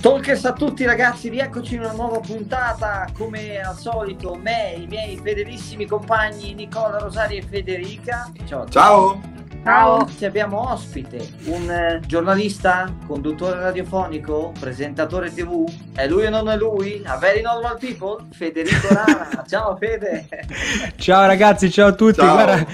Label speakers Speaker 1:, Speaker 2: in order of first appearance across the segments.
Speaker 1: Talkers a tutti ragazzi, rieccoci in una nuova puntata, come al solito me, i miei fedelissimi compagni Nicola, Rosaria e Federica.
Speaker 2: Ciao. Ciao.
Speaker 1: Ciao. Ci abbiamo ospite, un eh, giornalista, conduttore radiofonico, presentatore tv. È lui o non è lui? A Very Normal People? Federico Rana. ciao Fede.
Speaker 3: Ciao ragazzi, ciao a tutti. Ciao. Guarda,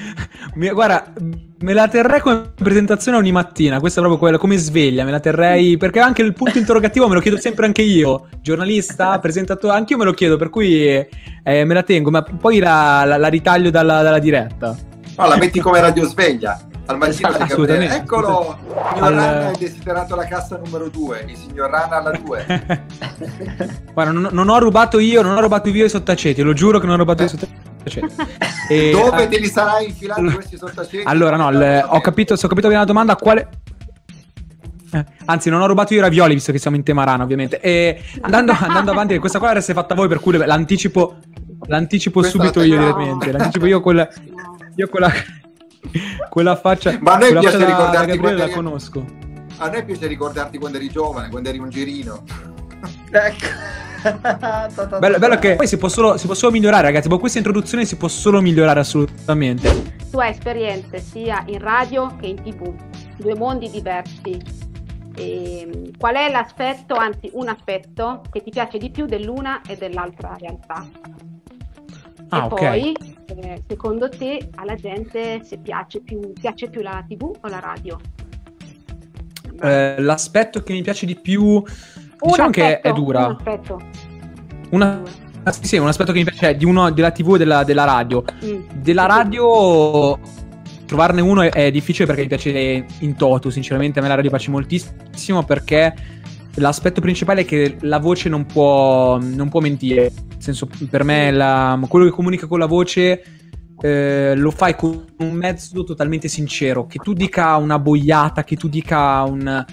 Speaker 3: mi, guarda, me la terrei come presentazione ogni mattina. Questa è proprio quella come sveglia. Me la terrei perché anche il punto interrogativo me lo chiedo sempre anche io. Giornalista, presentatore, anche io me lo chiedo. Per cui eh, me la tengo, ma poi la, la, la ritaglio dalla, dalla diretta.
Speaker 2: No, la metti come radio sveglia al mattino esatto, assolutamente. Eccolo, il signor Al... Rana è desiderato la cassa numero 2, il signor Rana alla 2.
Speaker 3: Guarda, non, non, ho rubato io, non ho rubato io i sottaceti, lo giuro che non ho rubato eh. i sottaceti.
Speaker 2: E, Dove te li sarai infilati allora, questi sottaceti?
Speaker 3: Allora, no, le, ho capito, se ho capito bene la domanda, quale... Eh, anzi, non ho rubato io i ravioli, visto che siamo in tema rana, ovviamente. E andando, andando avanti, questa qua l'avreste fatta voi, per cui l'anticipo, l'anticipo subito io direttamente. L'anticipo io quella... Io quella quella faccia,
Speaker 2: Ma a noi piace
Speaker 3: da,
Speaker 2: ricordarti
Speaker 3: da la conosco.
Speaker 2: A noi piace ricordarti quando eri giovane, quando eri un girino.
Speaker 3: ecco. Bello, bello, che poi si può, solo, si può solo migliorare, ragazzi. Con questa introduzione si può solo migliorare assolutamente.
Speaker 4: Tu hai esperienze sia in radio che in tv, due mondi diversi. E ehm, qual è l'aspetto, anzi un aspetto, che ti piace di più dell'una e dell'altra realtà? Ah, e okay. poi, eh, secondo te, alla gente se piace più, piace più la TV o la radio?
Speaker 3: Eh, l'aspetto che mi piace di più, diciamo aspetto, che è dura. Un aspetto. Una, sì, un aspetto che mi piace di uno, della TV e della, della radio. Mm. Della radio trovarne uno è, è, difficile perché mi piace in toto, sinceramente a me la radio piace moltissimo perché l'aspetto principale è che la voce non può, non può mentire. Nel senso, per me, la, quello che comunica con la voce eh, lo fai con un mezzo totalmente sincero. Che tu dica una boiata, che tu dica un,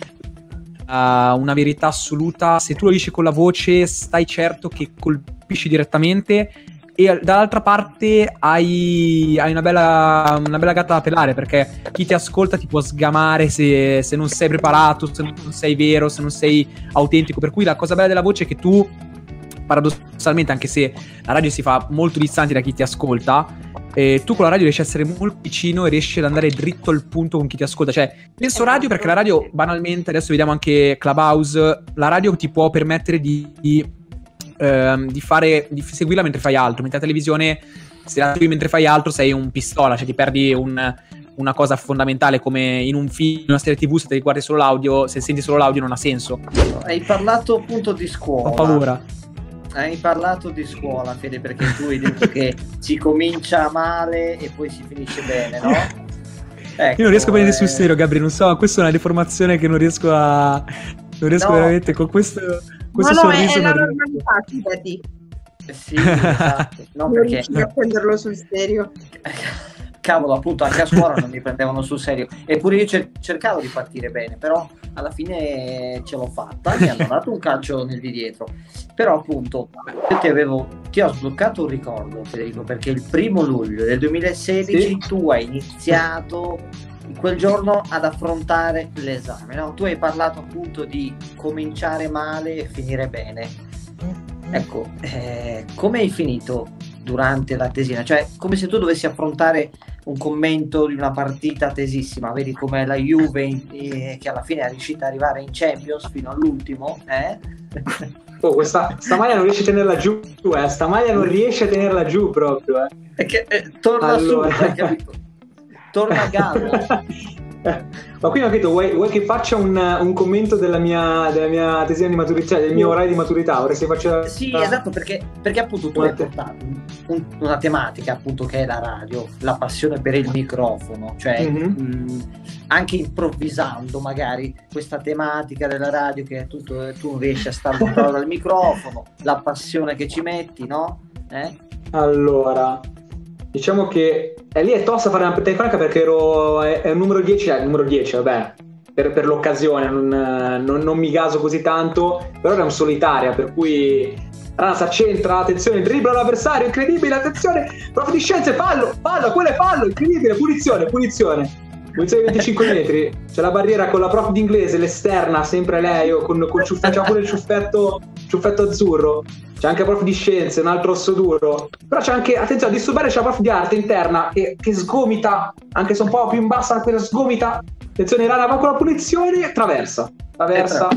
Speaker 3: uh, una verità assoluta, se tu lo dici con la voce, stai certo che colpisci direttamente e dall'altra parte hai, hai una, bella, una, bella, gatta da pelare perché chi ti ascolta ti può sgamare se, se, non sei preparato, se non sei vero, se non sei autentico. Per cui la cosa bella della voce è che tu, paradossalmente, anche se la radio si fa molto distante da chi ti ascolta, eh, tu con la radio riesci a essere molto vicino e riesci ad andare dritto al punto con chi ti ascolta. Cioè, penso radio perché la radio, banalmente, adesso vediamo anche Clubhouse, la radio ti può permettere di, di ehm, di, fare, di seguirla mentre fai altro, mentre la televisione, se la segui mentre fai altro, sei un pistola, cioè ti perdi un, una cosa fondamentale come in un film, in una serie tv, se ti guardi solo l'audio, se senti solo l'audio non ha senso.
Speaker 1: Hai parlato appunto di scuola.
Speaker 3: Ho paura.
Speaker 1: Hai parlato di scuola, Fede, perché tu hai detto che si comincia male e poi si finisce bene, no?
Speaker 3: Ecco, Io non riesco a prendere eh... sul serio, Gabri, non so, questa è una deformazione che non riesco a... Non riesco no. veramente con questo questo
Speaker 5: no, no, sorriso è, è la normalità, fidati.
Speaker 1: Eh sì, esatto. No,
Speaker 5: non perché... riesci a prenderlo sul serio.
Speaker 1: Cavolo, appunto, anche a scuola non mi prendevano sul serio. Eppure io cer- cercavo di partire bene, però alla fine ce l'ho fatta. Mi hanno dato un calcio nel di dietro. Però, appunto, io ti avevo, ti ho sbloccato un ricordo, Federico, perché il primo luglio del 2016 sì. tu hai iniziato quel giorno ad affrontare l'esame. No? Tu hai parlato appunto di cominciare male e finire bene. Ecco, eh, come hai finito durante la tesina? Cioè, come se tu dovessi affrontare un commento di una partita tesissima, vedi come la Juve eh, che alla fine è riuscita ad arrivare in Champions fino all'ultimo, eh?
Speaker 6: Oh, questa, sta maglia non riesce a tenerla giù, eh. sta maglia non riesce a tenerla giù proprio.
Speaker 1: Eh. Che, eh, torna allora. su, hai capito? torna a galla.
Speaker 6: Ma qui ho capito, vuoi, vuoi, che faccia un, un commento della mia, della mia tesina di maturità, cioè del mio orario di maturità? Vorresti faccia...
Speaker 1: Sì, esatto, perché, perché, appunto tu hai portato un, una tematica appunto che è la radio, la passione per il microfono, cioè mm-hmm. mh, anche improvvisando magari questa tematica della radio che tutto, tu riesci a stare lontano dal microfono, la passione che ci metti, no? Eh?
Speaker 6: Allora, Diciamo che è lì è tosta fare una franca perché ero, è, è un numero 10, è il numero 10, vabbè, per, per l'occasione, non, non, non, mi caso così tanto, però era un solitaria, per cui Rana si accentra, attenzione, dribbla l'avversario, incredibile, attenzione, prof di scienze, fallo, fallo, quello è fallo, incredibile, punizione, punizione.
Speaker 3: Munizioni 25 metri, c'è la barriera con la prof d'inglese, l'esterna, sempre lei, con, con il ciuffetto, c'ha pure il ciuffetto, ciuffetto azzurro. C'è anche prof di scienze, un altro osso duro. Però c'è anche, attenzione, a disturbare c'è la prof di arte interna che, che sgomita, anche se un po' più in bassa, quella sgomita. Attenzione, Rana va con la punizione, traversa. Traversa.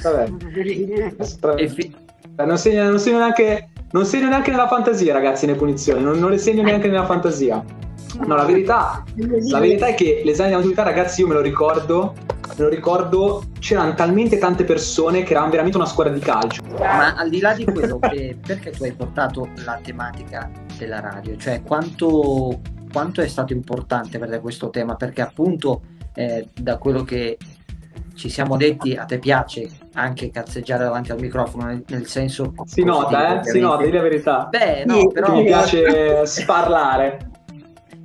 Speaker 3: traversa. traversa. Non segna, non segna neanche non segno neanche nella fantasia, ragazzi, le punizioni, non, non le segno neanche nella fantasia. No, la verità, la verità è che l'esame di maturità, ragazzi, io me lo ricordo, me lo ricordo, c'erano talmente tante persone che eravamo veramente una squadra di calcio.
Speaker 1: Ma al di là di quello, perché tu hai portato la tematica della radio? Cioè, quanto, quanto è stato importante per te questo tema? Perché appunto, eh, da quello che ci siamo detti, a te piace anche cazzeggiare davanti al microfono, nel, nel senso...
Speaker 3: Si nota, eh? Si nota, di la verità.
Speaker 1: Beh, no, però...
Speaker 3: Mi piace sparlare.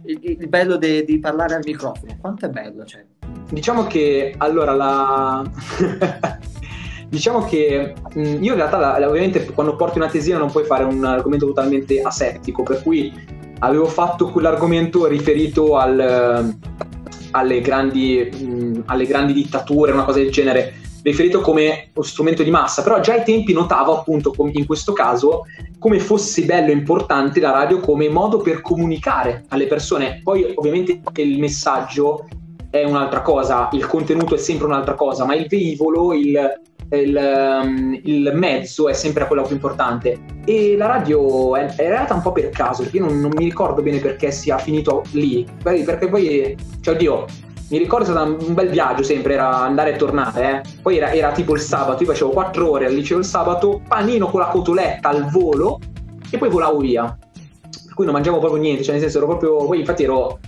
Speaker 1: Il, il bello de, di parlare al microfono, quanto è bello, cioè.
Speaker 3: Diciamo che, allora, la... diciamo che io in realtà la, ovviamente quando porti una tesina non puoi fare un argomento totalmente asettico, per cui avevo fatto quell'argomento riferito al alle grandi, mh, alle grandi dittature, una cosa del genere, riferito come strumento di massa, però già ai tempi notavo appunto in questo caso come fosse bello e importante la radio come modo per comunicare alle persone. Poi ovviamente il messaggio è un'altra cosa, il contenuto è sempre un'altra cosa, ma il velivolo, il, il, um, il, mezzo è sempre quello più importante. E la radio è, è arrivata un po' per caso, perché io non, non, mi ricordo bene perché sia finito lì. Perché poi, cioè, oddio, mi ricordo stato un bel viaggio sempre, era andare e tornare. Eh. Poi era, era, tipo il sabato, io facevo 4 ore al liceo il sabato, panino con la cotoletta al volo e poi volavo via. Per cui non mangiavo proprio niente, cioè nel senso ero proprio. Poi infatti ero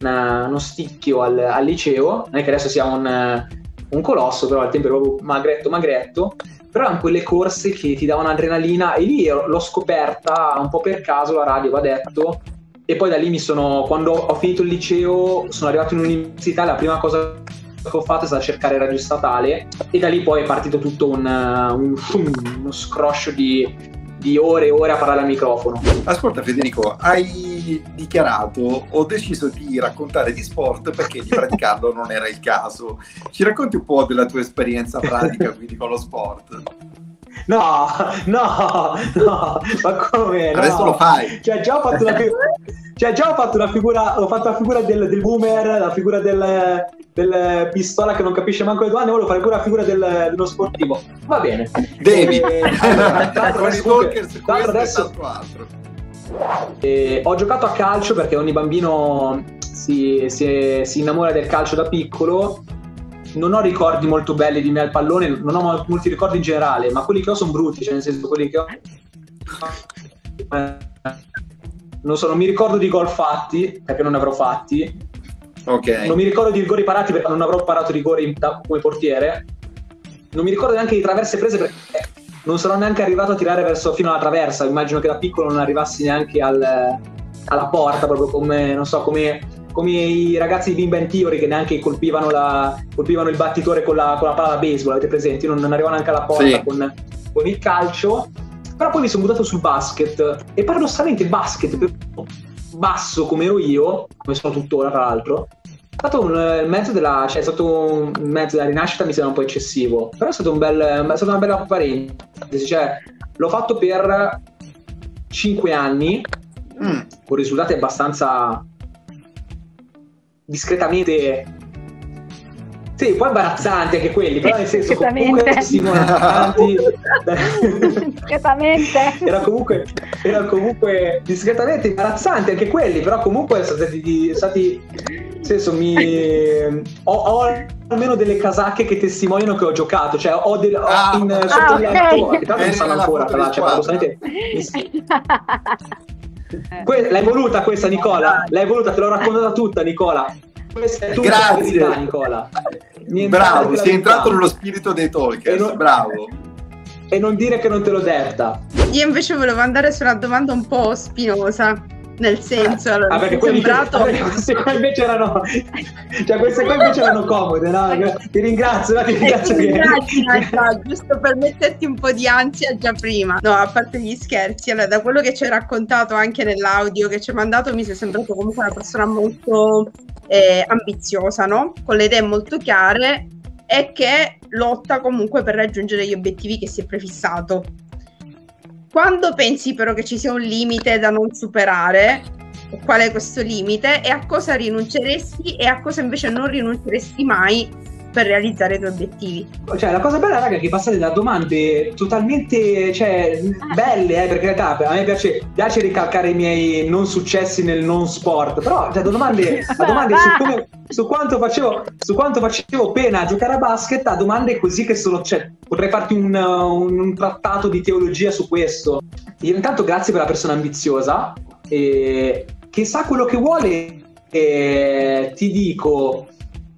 Speaker 3: una, uno sticchio al, al, liceo, non è che adesso sia un un colosso, però al tempo ero proprio magretto, magretto. Però erano quelle corse che ti davano adrenalina e lì l'ho scoperta un po' per caso, la radio va detto. E poi da lì mi sono, quando ho finito il liceo, sono arrivato in università, la prima cosa che ho fatto è stata cercare radio statale e da lì poi è partito tutto un, un, uno scroscio di, di ore e ore a parlare al microfono.
Speaker 2: Ascolta Federico, hai dichiarato ho deciso di raccontare di sport perché di praticarlo non era il caso. Ci racconti un po' della tua esperienza pratica quindi con lo sport?
Speaker 3: No, no, no, ma come?
Speaker 2: Adesso
Speaker 3: no.
Speaker 2: lo fai.
Speaker 3: Cioè, già ho fatto una, cioè, già ho fatto una figura, ho fatto la figura del, del boomer, la figura del, del pistola che non capisce manco le domande, volevo fare pure la figura del, dello sportivo. Va bene.
Speaker 2: Devi. E, allora, con i talkers, adesso, altro.
Speaker 3: E, ho giocato a calcio perché ogni bambino si, si, si, innamora del calcio da piccolo. Non ho ricordi molto belli di me al pallone, non ho molti ricordi in generale, ma quelli che ho sono brutti, cioè nel senso quelli che ho... Eh, non so, non mi ricordo di gol fatti, perché non ne avrò fatti,
Speaker 2: Okay.
Speaker 3: Non mi ricordo di rigori parati perché non avrò parato rigori da, come portiere. Non mi ricordo neanche di traverse prese perché non sarò neanche arrivato a tirare verso, fino alla traversa. Immagino che da piccolo non arrivassi neanche al, alla porta, proprio come, non so, come, come i ragazzi di Bimba Theory che neanche colpivano, la, colpivano il battitore con la, con la palla da baseball, avete presente? Non, non arrivavo neanche alla porta sì. con, con il calcio. Però poi mi sono buttato sul basket e paradossalmente il basket basso come ero io, come sono tuttora tra l'altro, è stato un eh, mezzo della, cioè è stato un mezzo della rinascita mi sembra un po' eccessivo, però è stato un bel, è stata una bella parentesi, cioè l'ho fatto per 5 anni mm. con risultati abbastanza discretamente sì, un po' imbarazzanti anche quelli, però nel senso comunque stimolanti.
Speaker 4: discretamente.
Speaker 3: era, comunque, era comunque discretamente imbarazzanti anche quelli, però comunque sono stati, stati nel senso mi ho, ho, almeno delle casacche che testimoniano che ho giocato, cioè ho, del,
Speaker 2: ah,
Speaker 3: ho in ah, sottolineato, okay. che tanto non sanno ancora, però, cioè, paradossalmente Que- l'hai voluta questa Nicola? L'hai voluta, te l'ho raccontata tutta Nicola. Questa è tutta
Speaker 2: Grazie.
Speaker 3: la verità, Nicola.
Speaker 2: Niente Bravo, sei entrato nello spirito dei talkers. Non... Bravo.
Speaker 3: E non dire che non te l'ho detta.
Speaker 5: Io invece volevo andare su una domanda un po' spinosa. Nel senso allora,
Speaker 3: ah, perché sembrato... che, queste qua invece erano cioè queste qua invece erano comode no? ti ringrazio no? ti ringrazio
Speaker 5: che... Immagina, giusto per metterti un po' di ansia già prima no a parte gli scherzi allora da quello che ci hai raccontato anche nell'audio che ci hai mandato mi sei sembrato comunque una persona molto eh, ambiziosa no? con le idee molto chiare e che lotta comunque per raggiungere gli obiettivi che si è prefissato quando pensi però che ci sia un limite da non superare, qual è questo limite e a cosa rinunceresti e a cosa invece non rinunceresti mai per realizzare i tuoi obiettivi.
Speaker 3: Cioè, la cosa bella, raga, è che passate da domande totalmente cioè, belle, eh, per carità, a me piace, piace ricalcare i miei non successi nel non sport, però cioè, da domande, da domande su, come, su, quanto facevo, su quanto facevo pena a giocare a basket, a domande così che sono, cioè, potrei farti un, un, un trattato di teologia su questo. Io intanto grazie per la persona ambiziosa, e, che sa quello che vuole, e ti dico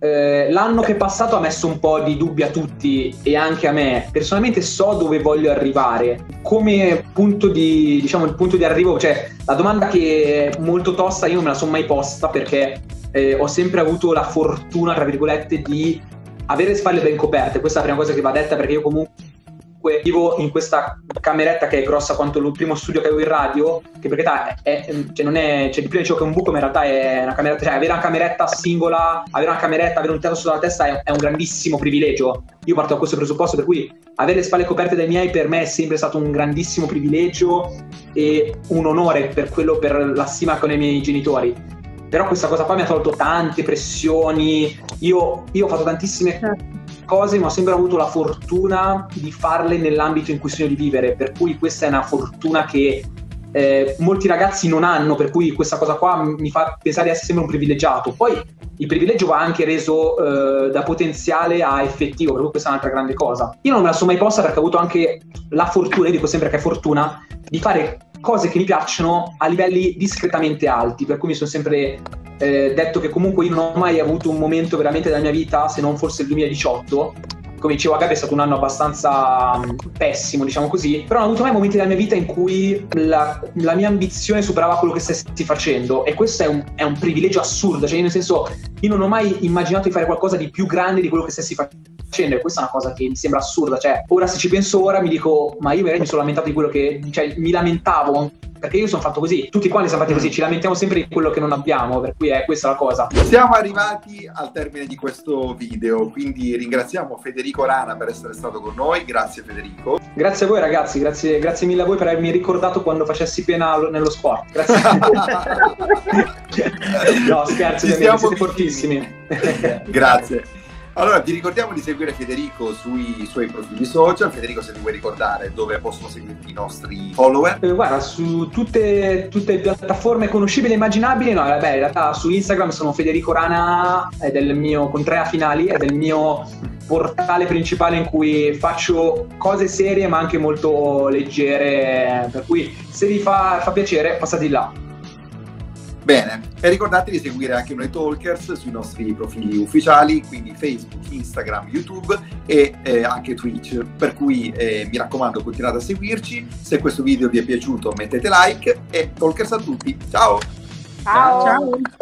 Speaker 3: eh, l'anno che è passato ha messo un po' di dubbi a tutti e anche a me. Personalmente so dove voglio arrivare. Come punto di, diciamo, il punto di arrivo, cioè la domanda che è molto tosta io non me la sono mai posta perché eh, ho sempre avuto la fortuna, tra virgolette, di avere le spalle ben coperte. Questa è la prima cosa che va detta perché io comunque comunque vivo in questa cameretta che è grossa quanto il primo studio che avevo in radio, che per carità è, è, cioè non è, cioè di prima dicevo che è un buco, ma in realtà è una cameretta, cioè avere una cameretta singola, avere una cameretta, avere un tetto sulla testa è, è un grandissimo privilegio. Io parto da questo presupposto, per cui avere le spalle coperte dai miei per me è sempre stato un grandissimo privilegio e un onore per quello, per la stima con i miei genitori però questa cosa qua mi ha tolto tante pressioni. Io, io ho fatto tantissime certo cose, ma ho sempre avuto la fortuna di farle nell'ambito in cui sogno di vivere, per cui questa è una fortuna che eh, molti ragazzi non hanno, per cui questa cosa qua mi fa pensare di essere sempre un privilegiato. Poi il privilegio va anche reso eh, da potenziale a effettivo, per cui questa è un'altra grande cosa. Io non me la sono mai posta perché ho avuto anche la fortuna, io dico sempre che è fortuna, di fare cose che mi piacciono a livelli discretamente alti, per cui mi sono sempre eh, detto che comunque io non ho mai avuto un momento veramente della mia vita, se non forse il 2018, come dicevo a Gabi è stato un anno abbastanza mm, pessimo, diciamo così, però non ho avuto mai momenti della mia vita in cui la, la mia ambizione superava quello che stessi facendo e questo è un, è un, privilegio assurdo, cioè nel senso io non ho mai immaginato di fare qualcosa di più grande di quello che stessi facendo e questa è una cosa che mi sembra assurda, cioè ora se ci penso ora mi dico ma io magari mi sono lamentato di quello che, cioè mi lamentavo perché io sono fatto così, tutti quanti siamo fatti così, ci lamentiamo sempre di quello che non abbiamo, per cui è questa la cosa.
Speaker 2: Siamo arrivati al termine di questo video, quindi ringraziamo Federico Rana per essere stato con noi, grazie Federico.
Speaker 3: Grazie a voi ragazzi, grazie, grazie mille a voi per avermi ricordato quando facessi pena nello sport. Grazie. no, scherzo, siamo fortissimi.
Speaker 2: grazie. Allora, ti ricordiamo di seguire Federico sui suoi profili social. Federico, se ti vuoi ricordare dove possono seguirti i nostri follower.
Speaker 3: Eh, guarda, su tutte, tutte, le piattaforme conoscibili e immaginabili, no, vabbè, in realtà su Instagram sono Federico Rana, è del mio, con tre A finali, è del mio portale principale in cui faccio cose serie ma anche molto leggere, per cui se vi fa, fa piacere passate là.
Speaker 2: Bene, e ricordate di seguire anche noi Talkers sui nostri profili ufficiali, quindi Facebook, Instagram, YouTube e eh, anche Twitch, per cui eh, mi raccomando continuate a seguirci, se questo video vi è piaciuto mettete like e Talkers a tutti, ciao!
Speaker 4: Ciao! ciao.